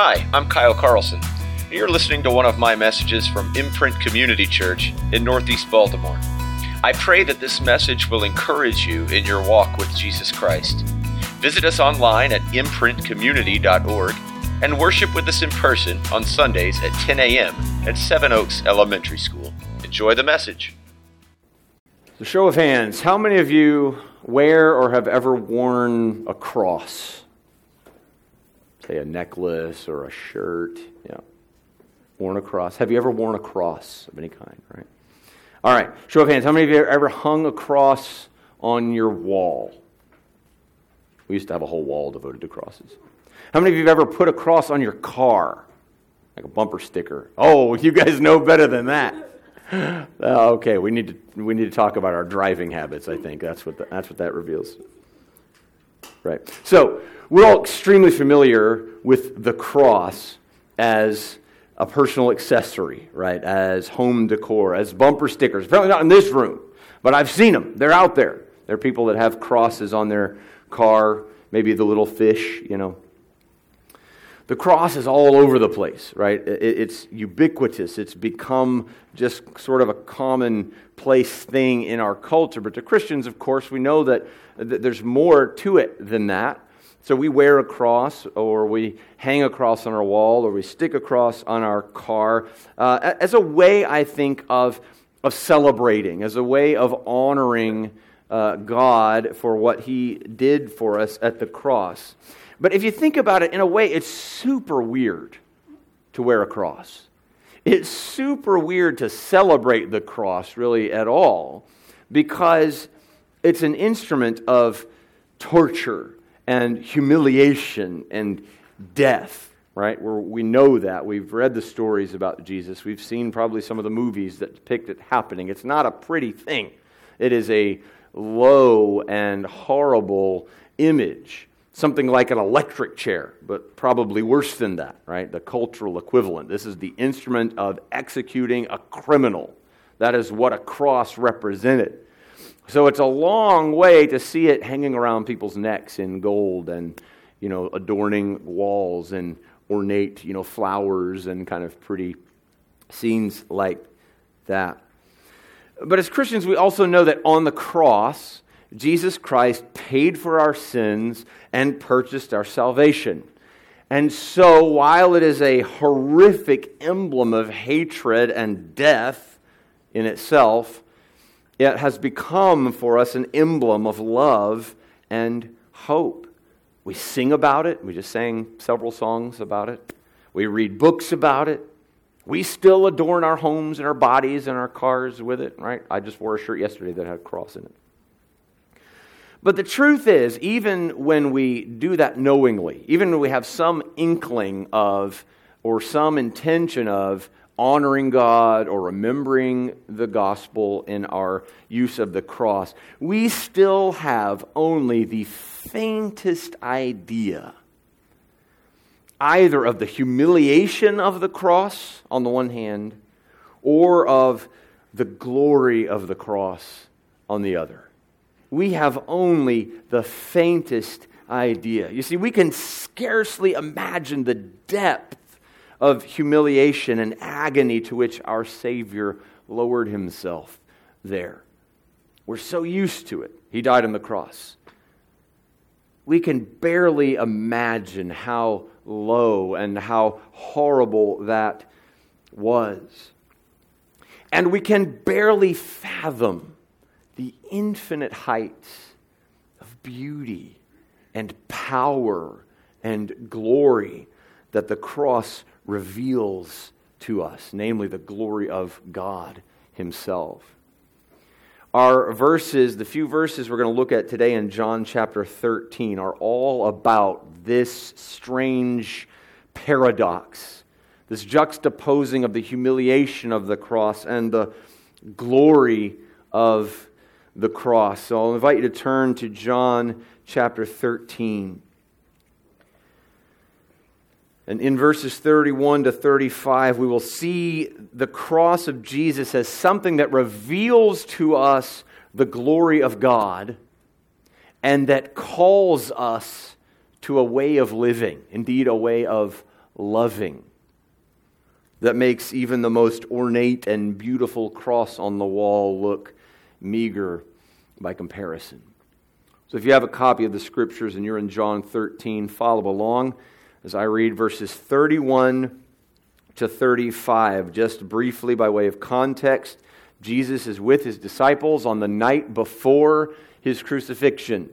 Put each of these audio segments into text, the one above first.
Hi, I'm Kyle Carlson. And you're listening to one of my messages from Imprint Community Church in Northeast Baltimore. I pray that this message will encourage you in your walk with Jesus Christ. Visit us online at imprintcommunity.org and worship with us in person on Sundays at 10 a.m. at Seven Oaks Elementary School. Enjoy the message. The show of hands, how many of you wear or have ever worn a cross? Say a necklace or a shirt. Yeah. Worn a cross. Have you ever worn a cross of any kind, right? All right. Show of hands. How many of you ever hung a cross on your wall? We used to have a whole wall devoted to crosses. How many of you have ever put a cross on your car? Like a bumper sticker. Oh, you guys know better than that. Okay, we need to we need to talk about our driving habits. I think that's what the, that's what that reveals. Right. So we're all extremely familiar with the cross as a personal accessory, right? As home decor, as bumper stickers. Apparently not in this room, but I've seen them. They're out there. There are people that have crosses on their car, maybe the little fish, you know. The cross is all over the place, right? It's ubiquitous. It's become just sort of a commonplace thing in our culture. But to Christians, of course, we know that there's more to it than that. So we wear a cross, or we hang a cross on our wall, or we stick a cross on our car uh, as a way, I think, of, of celebrating, as a way of honoring uh, God for what He did for us at the cross. But if you think about it, in a way, it's super weird to wear a cross. It's super weird to celebrate the cross, really, at all, because it's an instrument of torture and humiliation and death, right? Where we know that. We've read the stories about Jesus. We've seen probably some of the movies that depict it happening. It's not a pretty thing, it is a low and horrible image. Something like an electric chair, but probably worse than that, right? The cultural equivalent. This is the instrument of executing a criminal. That is what a cross represented. So it's a long way to see it hanging around people's necks in gold and, you know, adorning walls and ornate, you know, flowers and kind of pretty scenes like that. But as Christians, we also know that on the cross, Jesus Christ paid for our sins and purchased our salvation. And so, while it is a horrific emblem of hatred and death in itself, it has become for us an emblem of love and hope. We sing about it. We just sang several songs about it. We read books about it. We still adorn our homes and our bodies and our cars with it, right? I just wore a shirt yesterday that had a cross in it. But the truth is, even when we do that knowingly, even when we have some inkling of or some intention of honoring God or remembering the gospel in our use of the cross, we still have only the faintest idea either of the humiliation of the cross on the one hand or of the glory of the cross on the other. We have only the faintest idea. You see, we can scarcely imagine the depth of humiliation and agony to which our Savior lowered himself there. We're so used to it. He died on the cross. We can barely imagine how low and how horrible that was. And we can barely fathom the infinite heights of beauty and power and glory that the cross reveals to us, namely the glory of God Himself. Our verses, the few verses we're going to look at today in John chapter 13, are all about this strange paradox, this juxtaposing of the humiliation of the cross and the glory of the cross. So I'll invite you to turn to John chapter 13. And in verses 31 to 35, we will see the cross of Jesus as something that reveals to us the glory of God and that calls us to a way of living, indeed, a way of loving that makes even the most ornate and beautiful cross on the wall look meager by comparison. So if you have a copy of the scriptures and you're in John 13, follow along as I read verses 31 to 35. Just briefly, by way of context, Jesus is with his disciples on the night before his crucifixion.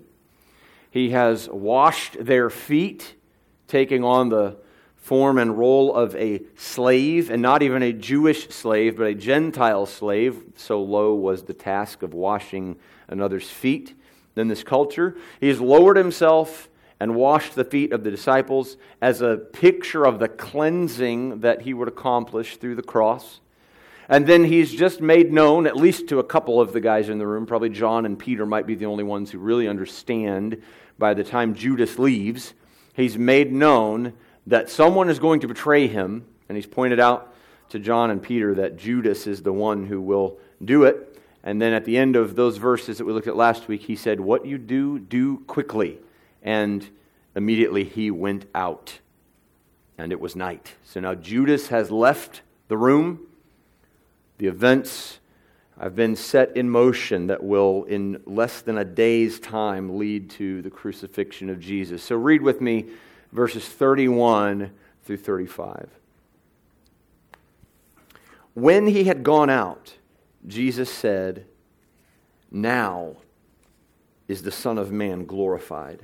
He has washed their feet, taking on the form and role of a slave, and not even a Jewish slave, but a Gentile slave. So low was the task of washing another's feet in this culture. He has lowered himself and washed the feet of the disciples as a picture of the cleansing that he would accomplish through the cross. And then he's just made known, at least to a couple of the guys in the room, probably John and Peter might be the only ones who really understand by the time Judas leaves. He's made known that someone is going to betray him, and he's pointed out to John and Peter that Judas is the one who will do it. And then at the end of those verses that we looked at last week, he said, What you do, do quickly. And immediately he went out, and it was night. So now Judas has left the room. The events have been set in motion that will, in less than a day's time, lead to the crucifixion of Jesus. So read with me verses 31 through 35. When he had gone out, Jesus said, Now is the Son of Man glorified,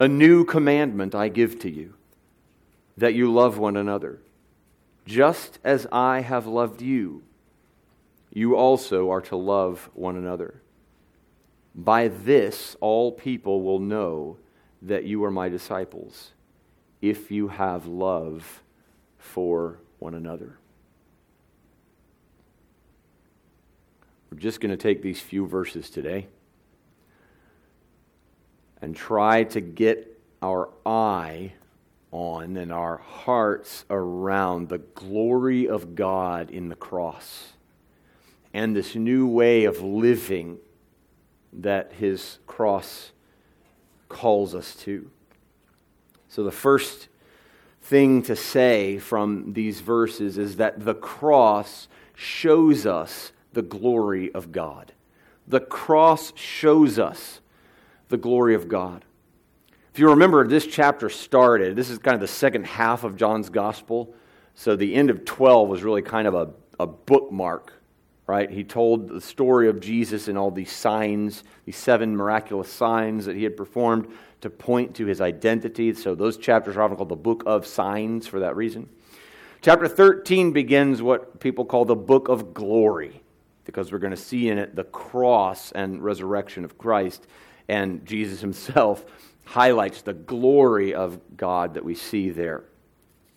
A new commandment I give to you, that you love one another. Just as I have loved you, you also are to love one another. By this, all people will know that you are my disciples if you have love for one another. We're just going to take these few verses today and try to get our eye on and our hearts around the glory of God in the cross and this new way of living that his cross calls us to. So, the first thing to say from these verses is that the cross shows us the glory of God. The cross shows us the glory of God. If you remember, this chapter started, this is kind of the second half of John's gospel. So the end of 12 was really kind of a, a bookmark, right? He told the story of Jesus and all these signs, these seven miraculous signs that he had performed to point to his identity. So those chapters are often called the book of signs for that reason. Chapter 13 begins what people call the book of glory, because we're going to see in it the cross and resurrection of Christ. And Jesus himself highlights the glory of God that we see there.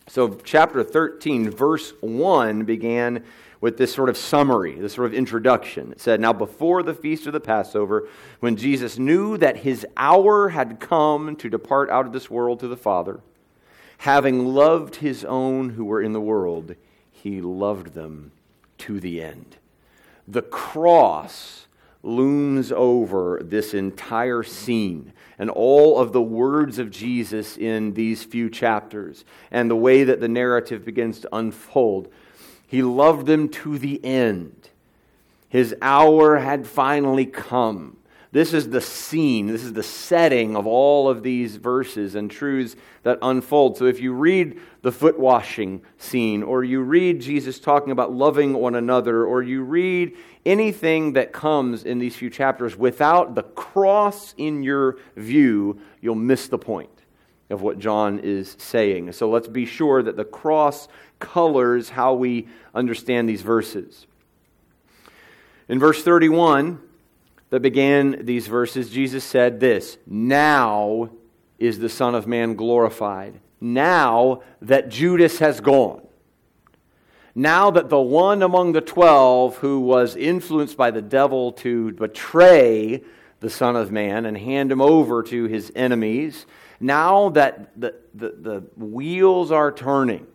So, chapter 13, verse 1 began with this sort of summary, this sort of introduction. It said, Now before the feast of the Passover, when Jesus knew that his hour had come to depart out of this world to the Father, having loved his own who were in the world, he loved them to the end. The cross looms over this entire scene and all of the words of Jesus in these few chapters and the way that the narrative begins to unfold he loved them to the end. His hour had finally come. This is the scene, this is the setting of all of these verses and truths that unfold. So if you read the foot washing scene, or you read Jesus talking about loving one another, or you read anything that comes in these few chapters without the cross in your view, you'll miss the point of what John is saying. So let's be sure that the cross colors how we understand these verses. In verse 31, that began these verses, Jesus said this Now is the Son of Man glorified. Now that Judas has gone. Now that the one among the twelve who was influenced by the devil to betray the Son of Man and hand him over to his enemies, now that the, the, the wheels are turning,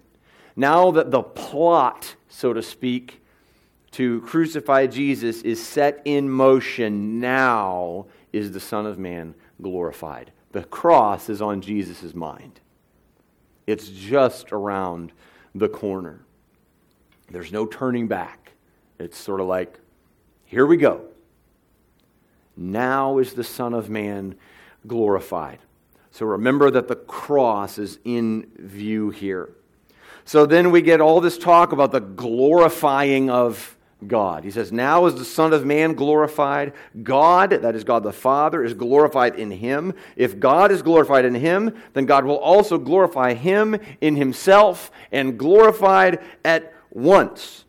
now that the plot, so to speak, to crucify Jesus is set in motion, now is the Son of Man glorified. The cross is on Jesus' mind. It's just around the corner. There's no turning back. It's sort of like, here we go. Now is the Son of Man glorified. So remember that the cross is in view here. So then we get all this talk about the glorifying of God. He says, Now is the Son of Man glorified. God, that is God the Father, is glorified in him. If God is glorified in him, then God will also glorify him in himself and glorified at once.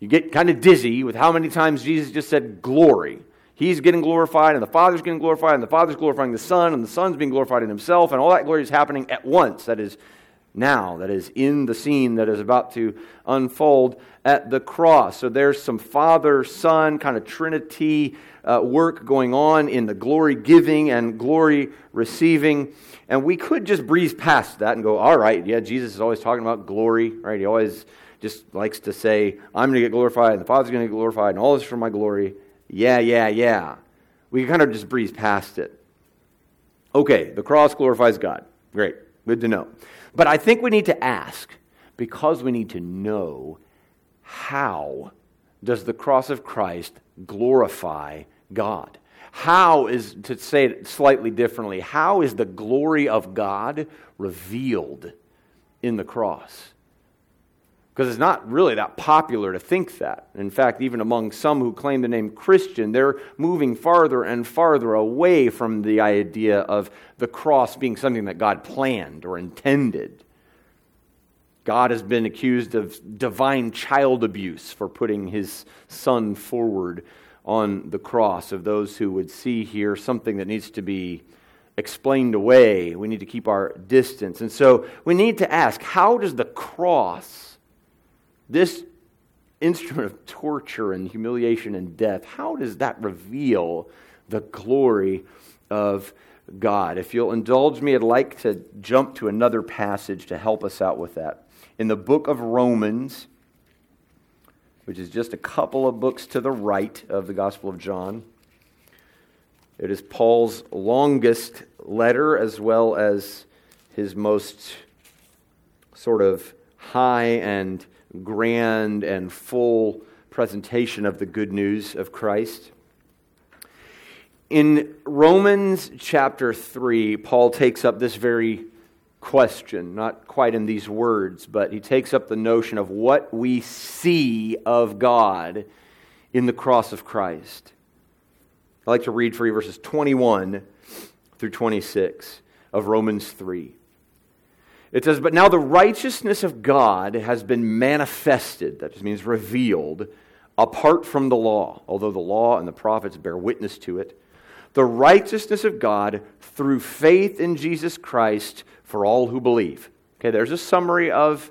You get kind of dizzy with how many times Jesus just said glory. He's getting glorified, and the Father's getting glorified, and the Father's glorifying the Son, and the Son's being glorified in himself, and all that glory is happening at once. That is now, that is in the scene that is about to unfold at the cross. So there's some Father, Son, kind of Trinity uh, work going on in the glory giving and glory receiving. And we could just breeze past that and go, all right, yeah, Jesus is always talking about glory, right? He always just likes to say, I'm going to get glorified, and the Father's going to get glorified, and all this for my glory. Yeah, yeah, yeah. We kind of just breeze past it. Okay, the cross glorifies God. Great. Good to know. But I think we need to ask, because we need to know, how does the cross of Christ glorify God? How is, to say it slightly differently, how is the glory of God revealed in the cross? Because it's not really that popular to think that. In fact, even among some who claim the name Christian, they're moving farther and farther away from the idea of the cross being something that God planned or intended. God has been accused of divine child abuse for putting his son forward on the cross, of those who would see here something that needs to be explained away. We need to keep our distance. And so we need to ask how does the cross this instrument of torture and humiliation and death, how does that reveal the glory of God? If you'll indulge me, I'd like to jump to another passage to help us out with that. In the book of Romans, which is just a couple of books to the right of the Gospel of John, it is Paul's longest letter as well as his most sort of high and grand and full presentation of the good news of Christ. In Romans chapter 3, Paul takes up this very question, not quite in these words, but he takes up the notion of what we see of God in the cross of Christ. I'd like to read for you verses 21 through 26 of Romans 3. It says, But now the righteousness of God has been manifested, that just means revealed, apart from the law, although the law and the prophets bear witness to it. The righteousness of God through faith in Jesus Christ for all who believe. Okay, there's a summary of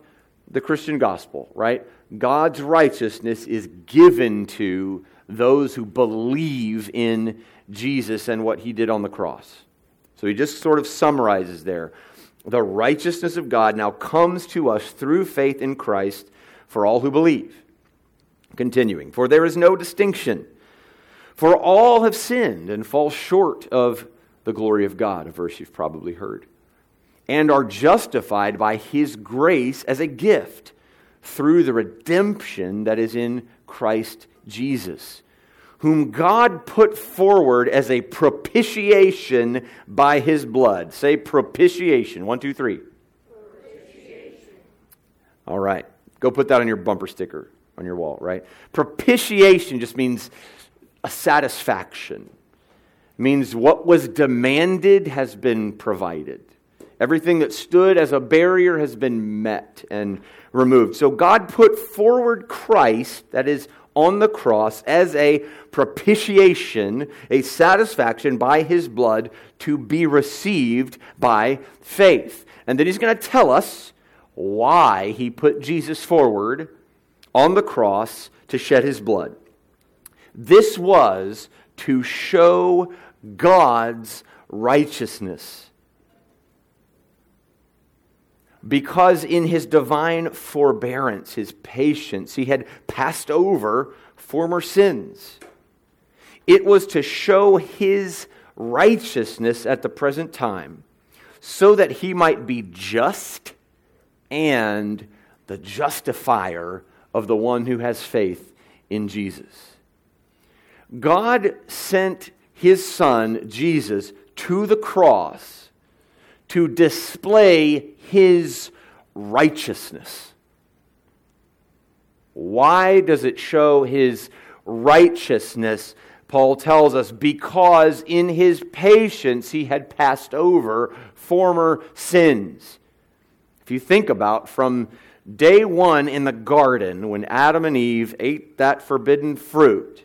the Christian gospel, right? God's righteousness is given to those who believe in Jesus and what he did on the cross. So he just sort of summarizes there the righteousness of God now comes to us through faith in Christ for all who believe. Continuing, for there is no distinction, for all have sinned and fall short of the glory of God, a verse you've probably heard, and are justified by his grace as a gift through the redemption that is in Christ Jesus whom God put forward as a propitiation by his blood. Say propitiation. One, two, three. Propitiation. All right. Go put that on your bumper sticker on your wall, right? Propitiation just means a satisfaction. It means what was demanded has been provided. Everything that stood as a barrier has been met and removed. So God put forward Christ, that is on the cross as a propitiation, a satisfaction by his blood to be received by faith. And then he's going to tell us why he put Jesus forward on the cross to shed his blood. This was to show God's righteousness. Because in his divine forbearance, his patience, he had passed over former sins. It was to show his righteousness at the present time, so that he might be just and the justifier of the one who has faith in Jesus. God sent his son, Jesus, to the cross to display his righteousness. Why does it show his righteousness? Paul tells us because in his patience he had passed over former sins. If you think about from day one in the garden when Adam and Eve ate that forbidden fruit,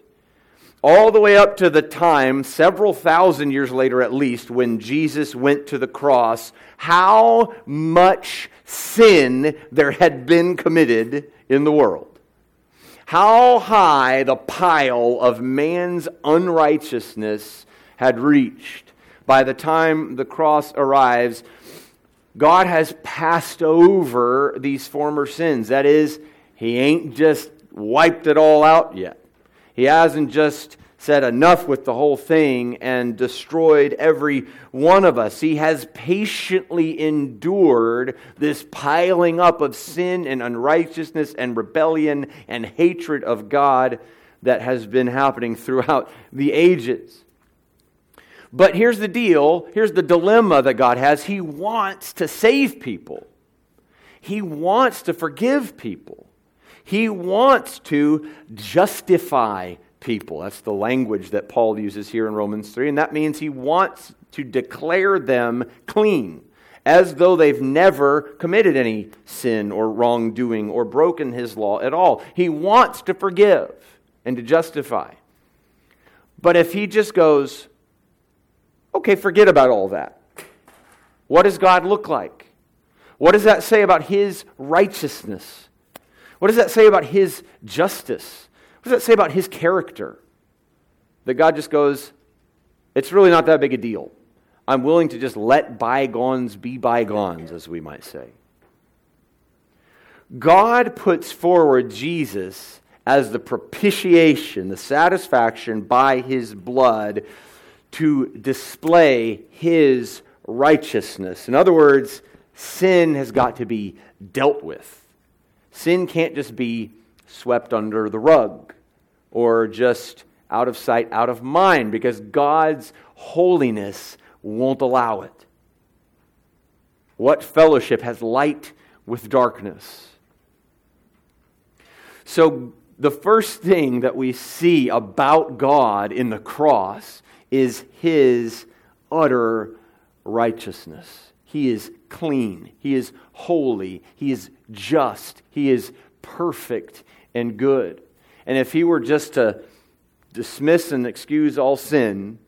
all the way up to the time, several thousand years later at least, when Jesus went to the cross, how much sin there had been committed in the world. How high the pile of man's unrighteousness had reached. By the time the cross arrives, God has passed over these former sins. That is, He ain't just wiped it all out yet. He hasn't just said enough with the whole thing and destroyed every one of us. He has patiently endured this piling up of sin and unrighteousness and rebellion and hatred of God that has been happening throughout the ages. But here's the deal here's the dilemma that God has. He wants to save people, He wants to forgive people. He wants to justify people. That's the language that Paul uses here in Romans 3. And that means he wants to declare them clean, as though they've never committed any sin or wrongdoing or broken his law at all. He wants to forgive and to justify. But if he just goes, okay, forget about all that, what does God look like? What does that say about his righteousness? What does that say about his justice? What does that say about his character? That God just goes, it's really not that big a deal. I'm willing to just let bygones be bygones, as we might say. God puts forward Jesus as the propitiation, the satisfaction by his blood to display his righteousness. In other words, sin has got to be dealt with. Sin can't just be swept under the rug or just out of sight, out of mind, because God's holiness won't allow it. What fellowship has light with darkness? So, the first thing that we see about God in the cross is his utter righteousness. He is clean, he is holy, he is just, he is perfect and good. And if he were just to dismiss and excuse all sin,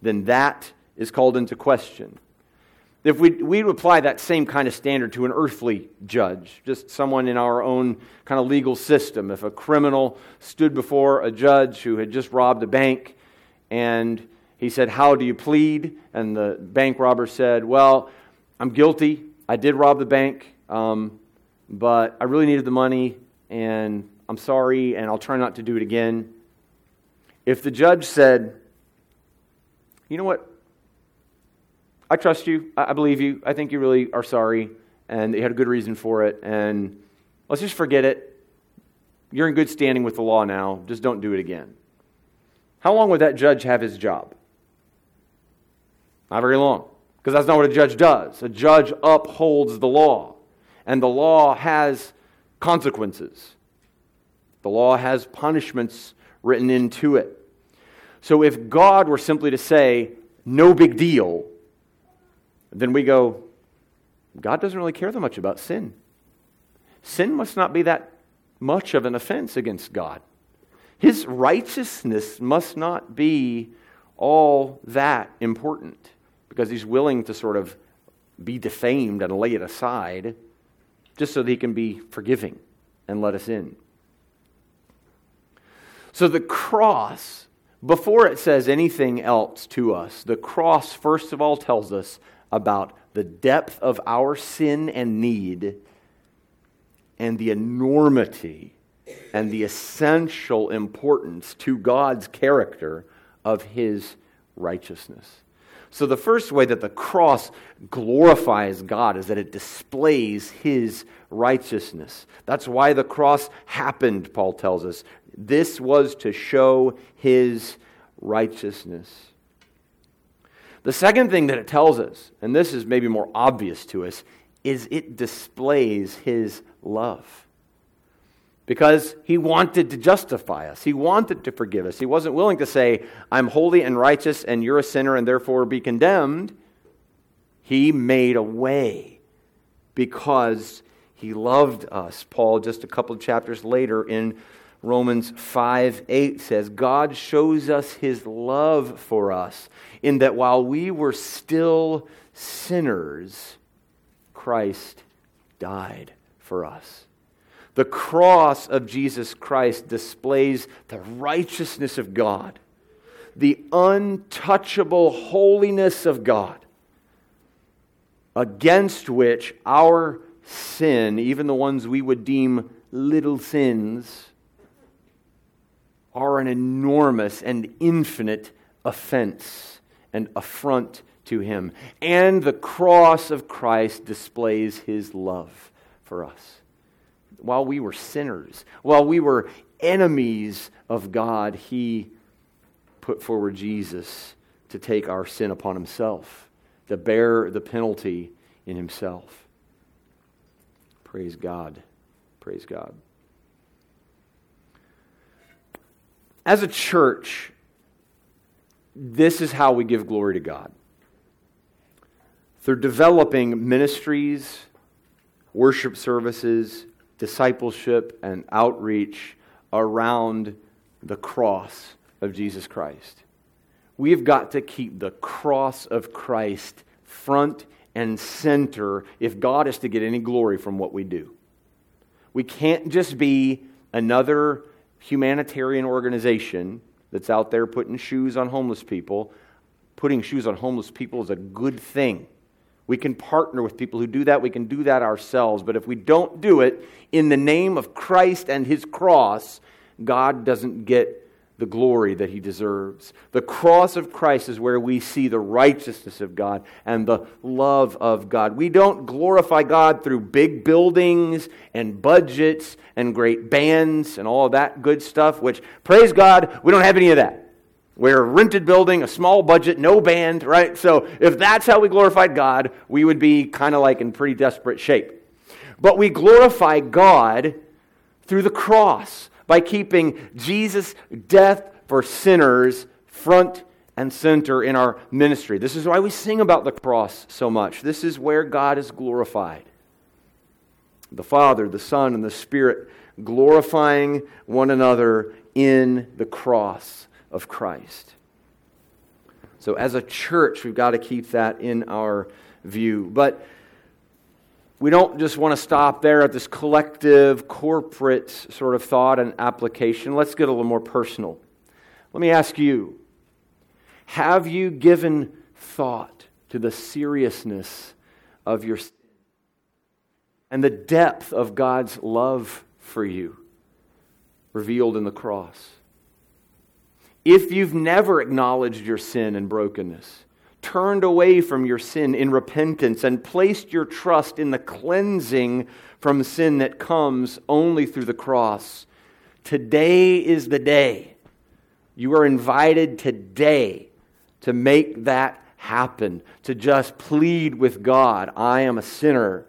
then that is called into question. If we, we apply that same kind of standard to an earthly judge, just someone in our own kind of legal system, if a criminal stood before a judge who had just robbed a bank and he said, How do you plead? And the bank robber said, Well, I'm guilty. I did rob the bank, um, but I really needed the money and I'm sorry, and I'll try not to do it again. If the judge said, you know what? I trust you. I believe you. I think you really are sorry, and you had a good reason for it, and let's just forget it. You're in good standing with the law now. Just don't do it again. How long would that judge have his job? Not very long, because that's not what a judge does. A judge upholds the law, and the law has consequences. The law has punishments written into it. So if God were simply to say, no big deal, then we go, God doesn't really care that much about sin. Sin must not be that much of an offense against God. His righteousness must not be all that important because he's willing to sort of be defamed and lay it aside. just so that he can be forgiving and let us in. So the cross, before it says anything else to us, the cross, first of all, tells us about the depth of our sin and need and the enormity and the essential importance to God's character of his righteousness. So, the first way that the cross glorifies God is that it displays his righteousness. That's why the cross happened, Paul tells us. This was to show his righteousness. The second thing that it tells us, and this is maybe more obvious to us, is it displays his love because he wanted to justify us. He wanted to forgive us. He wasn't willing to say, I'm holy and righteous and you're a sinner and therefore be condemned. He made a way because he loved us. Paul, just a couple of chapters later in Romans 5 8 says, God shows us his love for us in that while we were still sinners, Christ died for us. The cross of Jesus Christ displays the righteousness of God, the untouchable holiness of God, against which our sin, even the ones we would deem little sins, are an enormous and infinite offense and affront to Him. And the cross of Christ displays His love for us while we were sinners, while we were enemies of God, He put forward Jesus to take our sin upon Himself, to bear the penalty in Himself. Praise God. Praise God. As a church, this is how we give glory to God through developing ministries, worship services, discipleship and outreach around the cross of Jesus Christ. We've got to keep the cross of Christ front and center if God is to get any glory from what we do. We can't just be another humanitarian organization that's out there putting shoes on homeless people. Putting shoes on homeless people is a good thing. We can partner with people who do that. We can do that ourselves. But if we don't do it in the name of Christ and his cross, God doesn't get the glory that he deserves. The cross of Christ is where we see the righteousness of God and the love of God. We don't glorify God through big buildings and budgets and great bands and all that good stuff, which, praise God, we don't have any of that. We're a rented building, a small budget, no band, right? So if that's how we glorified God, we would be kind of like in pretty desperate shape. But we glorify God through the cross by keeping Jesus' death for sinners front and center in our ministry. This is why we sing about the cross so much. This is where God is glorified. The Father, the Son, and the Spirit glorifying one another in the cross of Christ. So, as a church, we've got to keep that in our view. But we don't just want to stop there at this collective, corporate sort of thought and application. Let's get a little more personal. Let me ask you have you given thought to the seriousness of your sin and the depth of God's love for you revealed in the cross? If you've never acknowledged your sin and brokenness, turned away from your sin in repentance, and placed your trust in the cleansing from sin that comes only through the cross, today is the day. You are invited today to make that happen, to just plead with God I am a sinner.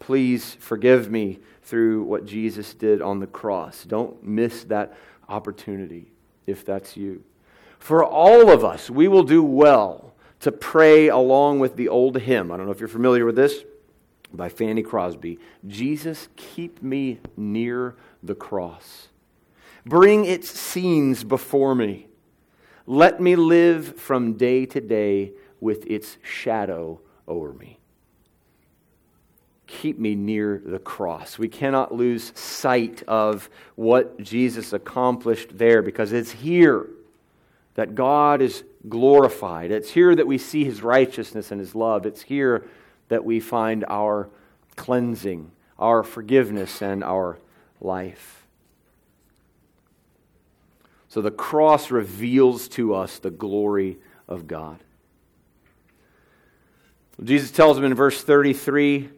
Please forgive me through what Jesus did on the cross. Don't miss that opportunity if that's you. For all of us, we will do well to pray along with the old hymn. I don't know if you're familiar with this by Fanny Crosby. Jesus, keep me near the cross. Bring its scenes before me. Let me live from day to day with its shadow over me. Keep me near the cross. We cannot lose sight of what Jesus accomplished there because it's here that God is glorified. It's here that we see his righteousness and his love. It's here that we find our cleansing, our forgiveness, and our life. So the cross reveals to us the glory of God. Jesus tells them in verse 33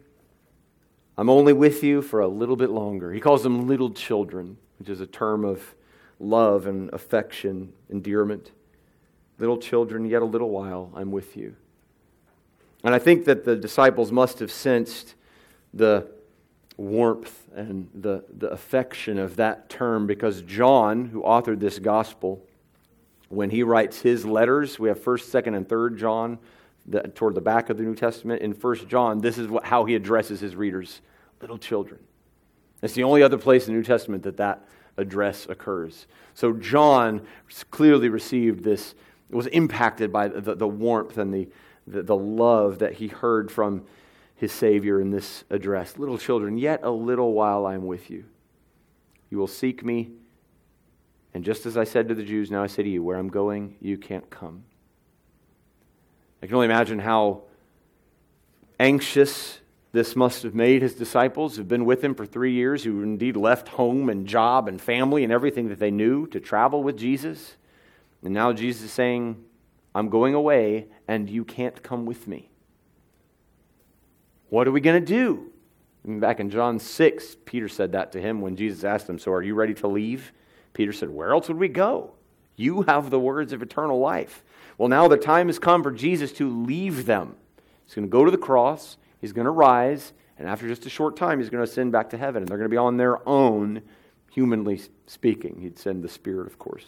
I'm only with you for a little bit longer. He calls them little children, which is a term of love and affection, endearment. Little children, yet a little while, I'm with you. And I think that the disciples must have sensed the warmth and the, the affection of that term because John, who authored this gospel, when he writes his letters, we have 1st, 2nd, and 3rd John the, toward the back of the New Testament. In 1st John, this is what, how he addresses his readers little children. It's the only other place in the New Testament that that address occurs. So John clearly received this, was impacted by the, the warmth and the, the, the love that he heard from his Savior in this address. Little children, yet a little while I'm with you. You will seek me. And just as I said to the Jews, now I say to you, where I'm going, you can't come. I can only imagine how anxious this must have made his disciples who've been with him for three years, who indeed left home and job and family and everything that they knew to travel with Jesus. And now Jesus is saying, I'm going away and you can't come with me. What are we going to do? Back in John 6, Peter said that to him when Jesus asked him, So are you ready to leave? Peter said, Where else would we go? You have the words of eternal life. Well, now the time has come for Jesus to leave them. He's going to go to the cross. He's going to rise, and after just a short time, he's going to ascend back to heaven, and they're going to be on their own, humanly speaking. He'd send the Spirit, of course.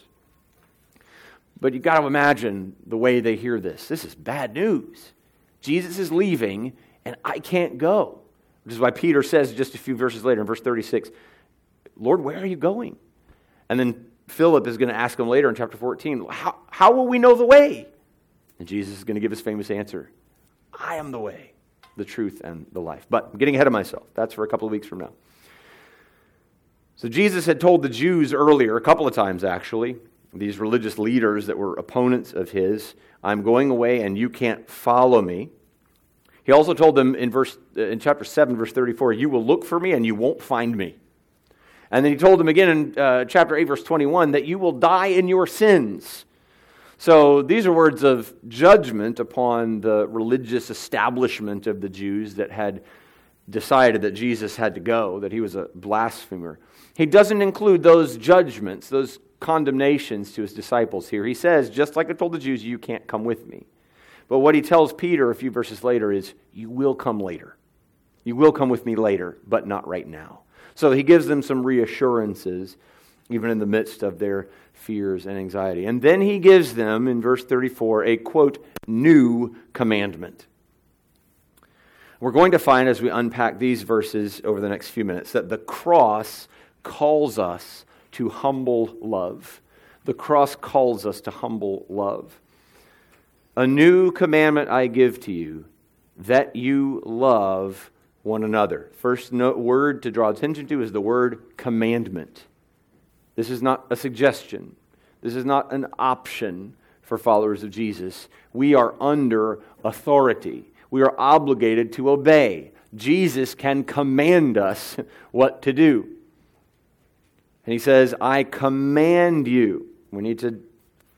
But you've got to imagine the way they hear this. This is bad news. Jesus is leaving, and I can't go. Which is why Peter says just a few verses later in verse 36, Lord, where are you going? And then Philip is going to ask him later in chapter 14, how, how will we know the way? And Jesus is going to give his famous answer I am the way the truth, and the life. But I'm getting ahead of myself. That's for a couple of weeks from now. So Jesus had told the Jews earlier, a couple of times actually, these religious leaders that were opponents of his, I'm going away and you can't follow me. He also told them in verse in chapter 7 verse 34, you will look for me and you won't find me. And then he told them again in uh, chapter 8 verse 21 that you will die in your sins. So these are words of judgment upon the religious establishment of the Jews that had decided that Jesus had to go, that he was a blasphemer. He doesn't include those judgments, those condemnations to his disciples here. He says, just like I told the Jews, you can't come with me. But what he tells Peter a few verses later is, you will come later. You will come with me later, but not right now. So he gives them some reassurances, even in the midst of their fears, and anxiety. And then he gives them, in verse 34, a quote, new commandment. We're going to find as we unpack these verses over the next few minutes that the cross calls us to humble love. The cross calls us to humble love. A new commandment I give to you that you love one another. First word to draw attention to is the word commandment. This is not a suggestion. This is not an option for followers of Jesus. We are under authority. We are obligated to obey. Jesus can command us what to do. And he says, I command you. We need to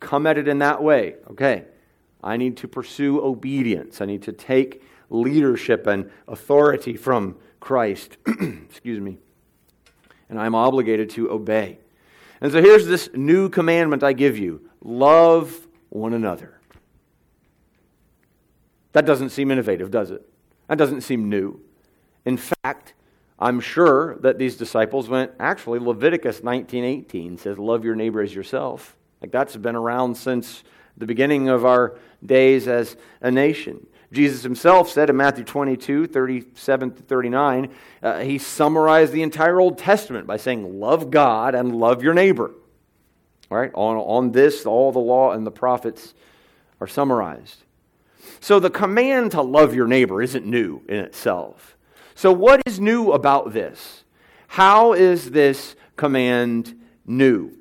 come at it in that way. Okay. I need to pursue obedience. I need to take leadership and authority from Christ. Excuse me. And I'm obligated to obey. And so here's this new commandment I give you love one another. That doesn't seem innovative, does it? That doesn't seem new. In fact, I'm sure that these disciples went, actually, Leviticus 19:18 says, Love your neighbor as yourself. Like that's been around since the beginning of our days as a nation. Jesus himself said in Matthew 22, 37 to 39, uh, he summarized the entire Old Testament by saying, Love God and love your neighbor. All right, on, on this, all the law and the prophets are summarized. So the command to love your neighbor isn't new in itself. So, what is new about this? How is this command new?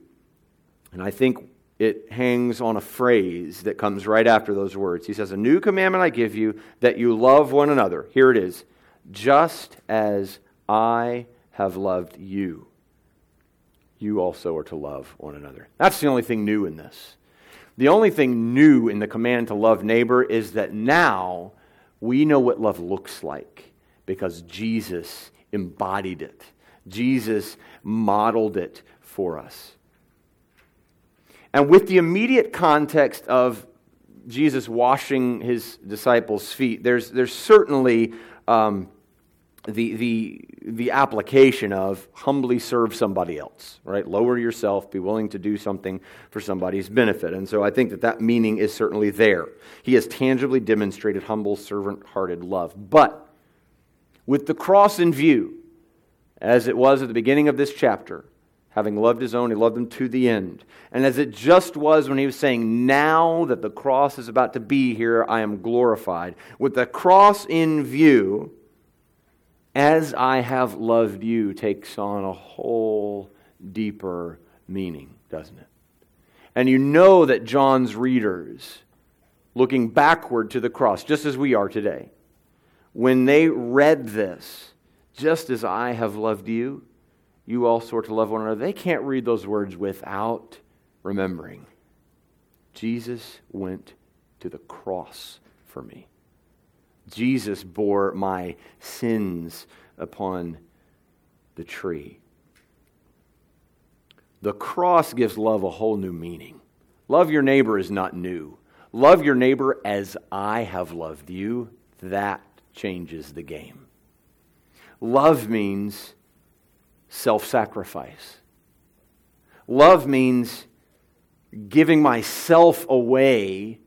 And I think it hangs on a phrase that comes right after those words. He says, A new commandment I give you, that you love one another. Here it is just as I have loved you, you also are to love one another. That's the only thing new in this. The only thing new in the command to love neighbor is that now we know what love looks like because Jesus embodied it. Jesus modeled it for us. And with the immediate context of Jesus washing his disciples' feet, there's, there's certainly um, the, the, the application of humbly serve somebody else, right? Lower yourself, be willing to do something for somebody's benefit. And so I think that that meaning is certainly there. He has tangibly demonstrated humble, servant hearted love. But with the cross in view, as it was at the beginning of this chapter, having loved his own, he loved them to the end. And as it just was when he was saying, Now that the cross is about to be here, I am glorified. With the cross in view, as I have loved you takes on a whole deeper meaning, doesn't it? And you know that John's readers, looking backward to the cross, just as we are today, when they read this, just as I have loved you, you also are to love one another. They can't read those words without remembering Jesus went to the cross for me. Jesus bore my sins upon the tree. The cross gives love a whole new meaning. Love your neighbor is not new. Love your neighbor as I have loved you. That changes the game. Love means self sacrifice. Love means giving myself away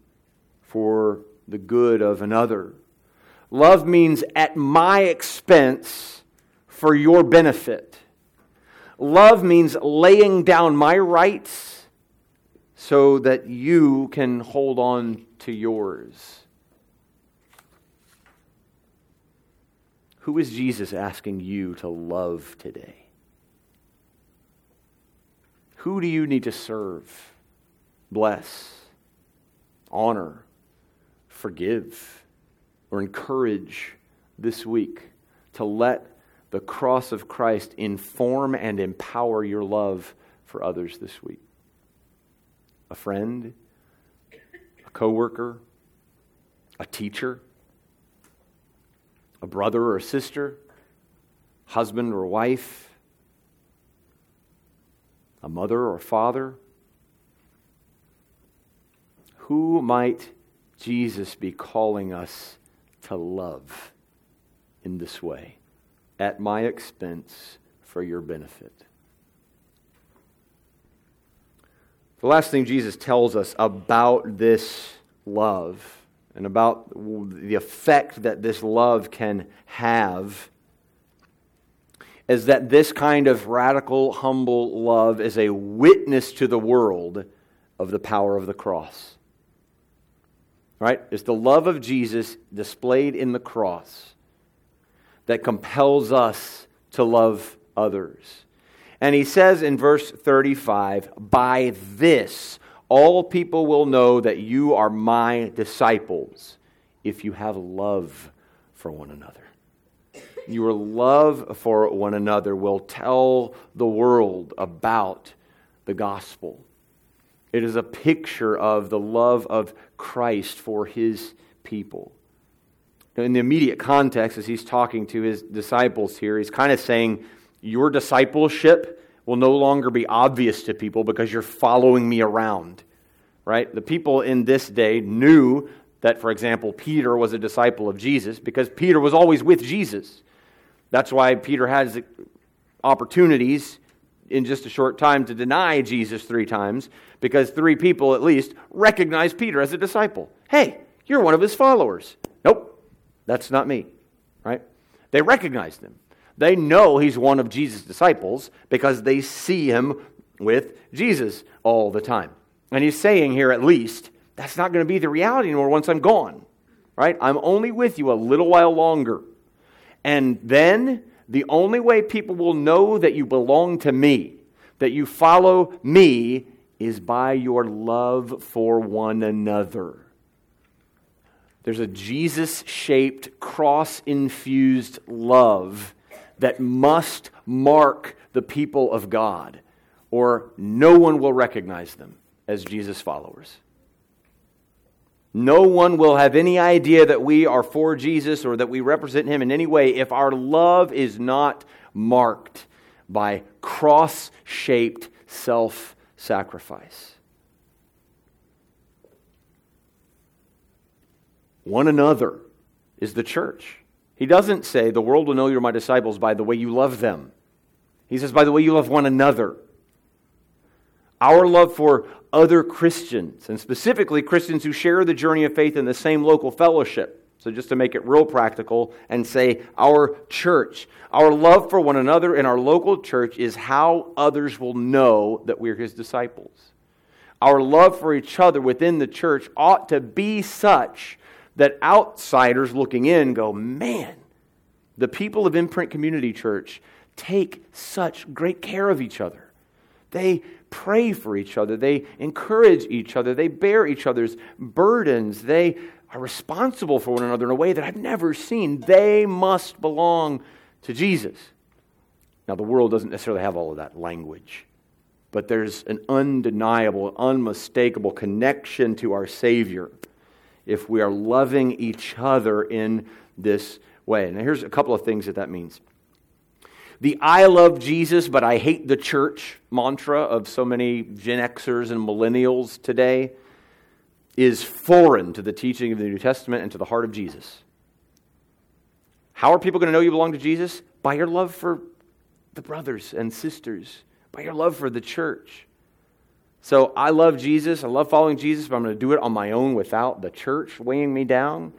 for the good of another. Love means at my expense for your benefit. Love means laying down my rights so that you can hold on to yours. Who is Jesus asking you to love today? Who do you need to serve, bless, honor, forgive? or encourage this week to let the cross of Christ inform and empower your love for others this week. A friend, a coworker, a teacher, a brother or a sister, husband or wife, a mother or father. Who might Jesus be calling us to love in this way at my expense for your benefit. The last thing Jesus tells us about this love and about the effect that this love can have is that this kind of radical, humble love is a witness to the world of the power of the cross. Right? It's the love of Jesus displayed in the cross that compels us to love others. And he says in verse 35 By this all people will know that you are my disciples if you have love for one another. Your love for one another will tell the world about the gospel. It is a picture of the love of Christ for his people. In the immediate context, as he's talking to his disciples here, he's kind of saying, Your discipleship will no longer be obvious to people because you're following me around. Right? The people in this day knew that, for example, Peter was a disciple of Jesus because Peter was always with Jesus. That's why Peter has opportunities in just a short time to deny Jesus three times because three people at least recognize Peter as a disciple. Hey, you're one of his followers. Nope, that's not me, right? They recognize him. They know he's one of Jesus' disciples because they see him with Jesus all the time. And he's saying here, at least, that's not going to be the reality anymore once I'm gone, right? I'm only with you a little while longer. And then the only way people will know that you belong to me, that you follow me, is by your love for one another. There's a Jesus shaped, cross infused love that must mark the people of God, or no one will recognize them as Jesus followers. No one will have any idea that we are for Jesus or that we represent him in any way if our love is not marked by cross shaped self sacrifice. One another is the church. He doesn't say, The world will know you're my disciples by the way you love them. He says, By the way you love one another. Our love for other Christians, and specifically Christians who share the journey of faith in the same local fellowship. So, just to make it real practical and say, our church, our love for one another in our local church is how others will know that we're his disciples. Our love for each other within the church ought to be such that outsiders looking in go, man, the people of Imprint Community Church take such great care of each other. They pray for each other. They encourage each other. They bear each other's burdens. They are responsible for one another in a way that I've never seen. They must belong to Jesus. Now, the world doesn't necessarily have all of that language, but there's an undeniable, unmistakable connection to our Savior if we are loving each other in this way. And here's a couple of things that that means. The I love Jesus, but I hate the church mantra of so many Gen Xers and millennials today is foreign to the teaching of the New Testament and to the heart of Jesus. How are people going to know you belong to Jesus? By your love for the brothers and sisters, by your love for the church. So I love Jesus. I love following Jesus, but I'm going to do it on my own without the church weighing me down.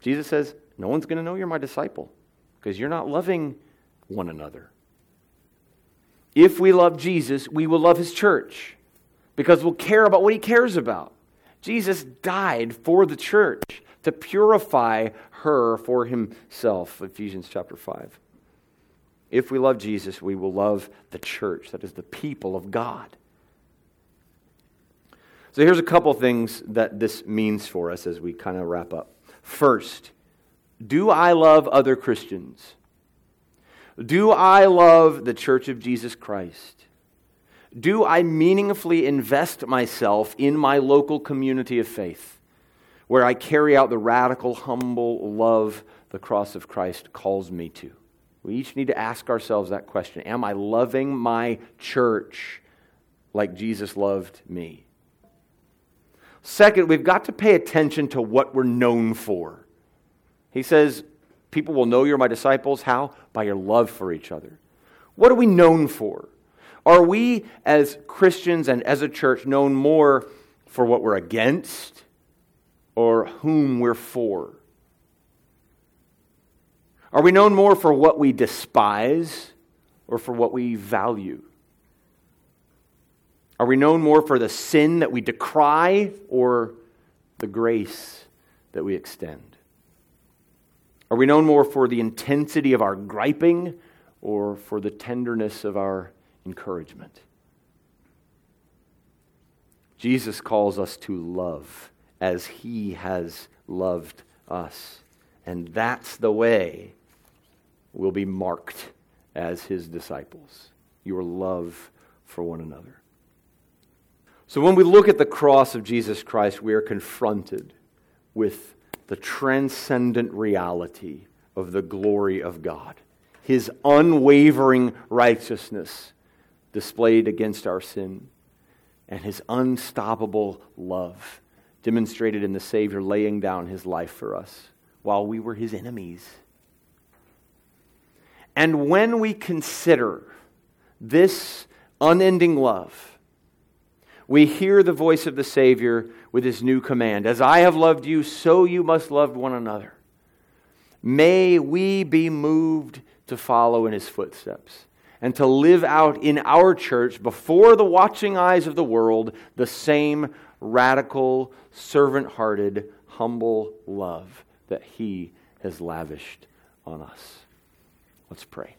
Jesus says, No one's going to know you're my disciple because you're not loving one another. If we love Jesus, we will love his church because we'll care about what he cares about. Jesus died for the church to purify her for himself. Ephesians chapter 5. If we love Jesus, we will love the church, that is the people of God. So here's a couple things that this means for us as we kind of wrap up. First, do I love other Christians? Do I love the Church of Jesus Christ? Do I meaningfully invest myself in my local community of faith where I carry out the radical, humble love the cross of Christ calls me to? We each need to ask ourselves that question Am I loving my church like Jesus loved me? Second, we've got to pay attention to what we're known for. He says, People will know you're my disciples. How? By your love for each other. What are we known for? Are we, as Christians and as a church, known more for what we're against or whom we're for? Are we known more for what we despise or for what we value? Are we known more for the sin that we decry or the grace that we extend? Are we known more for the intensity of our griping or for the tenderness of our encouragement? Jesus calls us to love as he has loved us. And that's the way we'll be marked as his disciples your love for one another. So when we look at the cross of Jesus Christ, we are confronted with the transcendent reality of the glory of God, His unwavering righteousness displayed against our sin, and His unstoppable love demonstrated in the Savior laying down His life for us while we were His enemies. And when we consider this unending love, we hear the voice of the Savior with his new command As I have loved you, so you must love one another. May we be moved to follow in his footsteps and to live out in our church before the watching eyes of the world the same radical, servant hearted, humble love that he has lavished on us. Let's pray.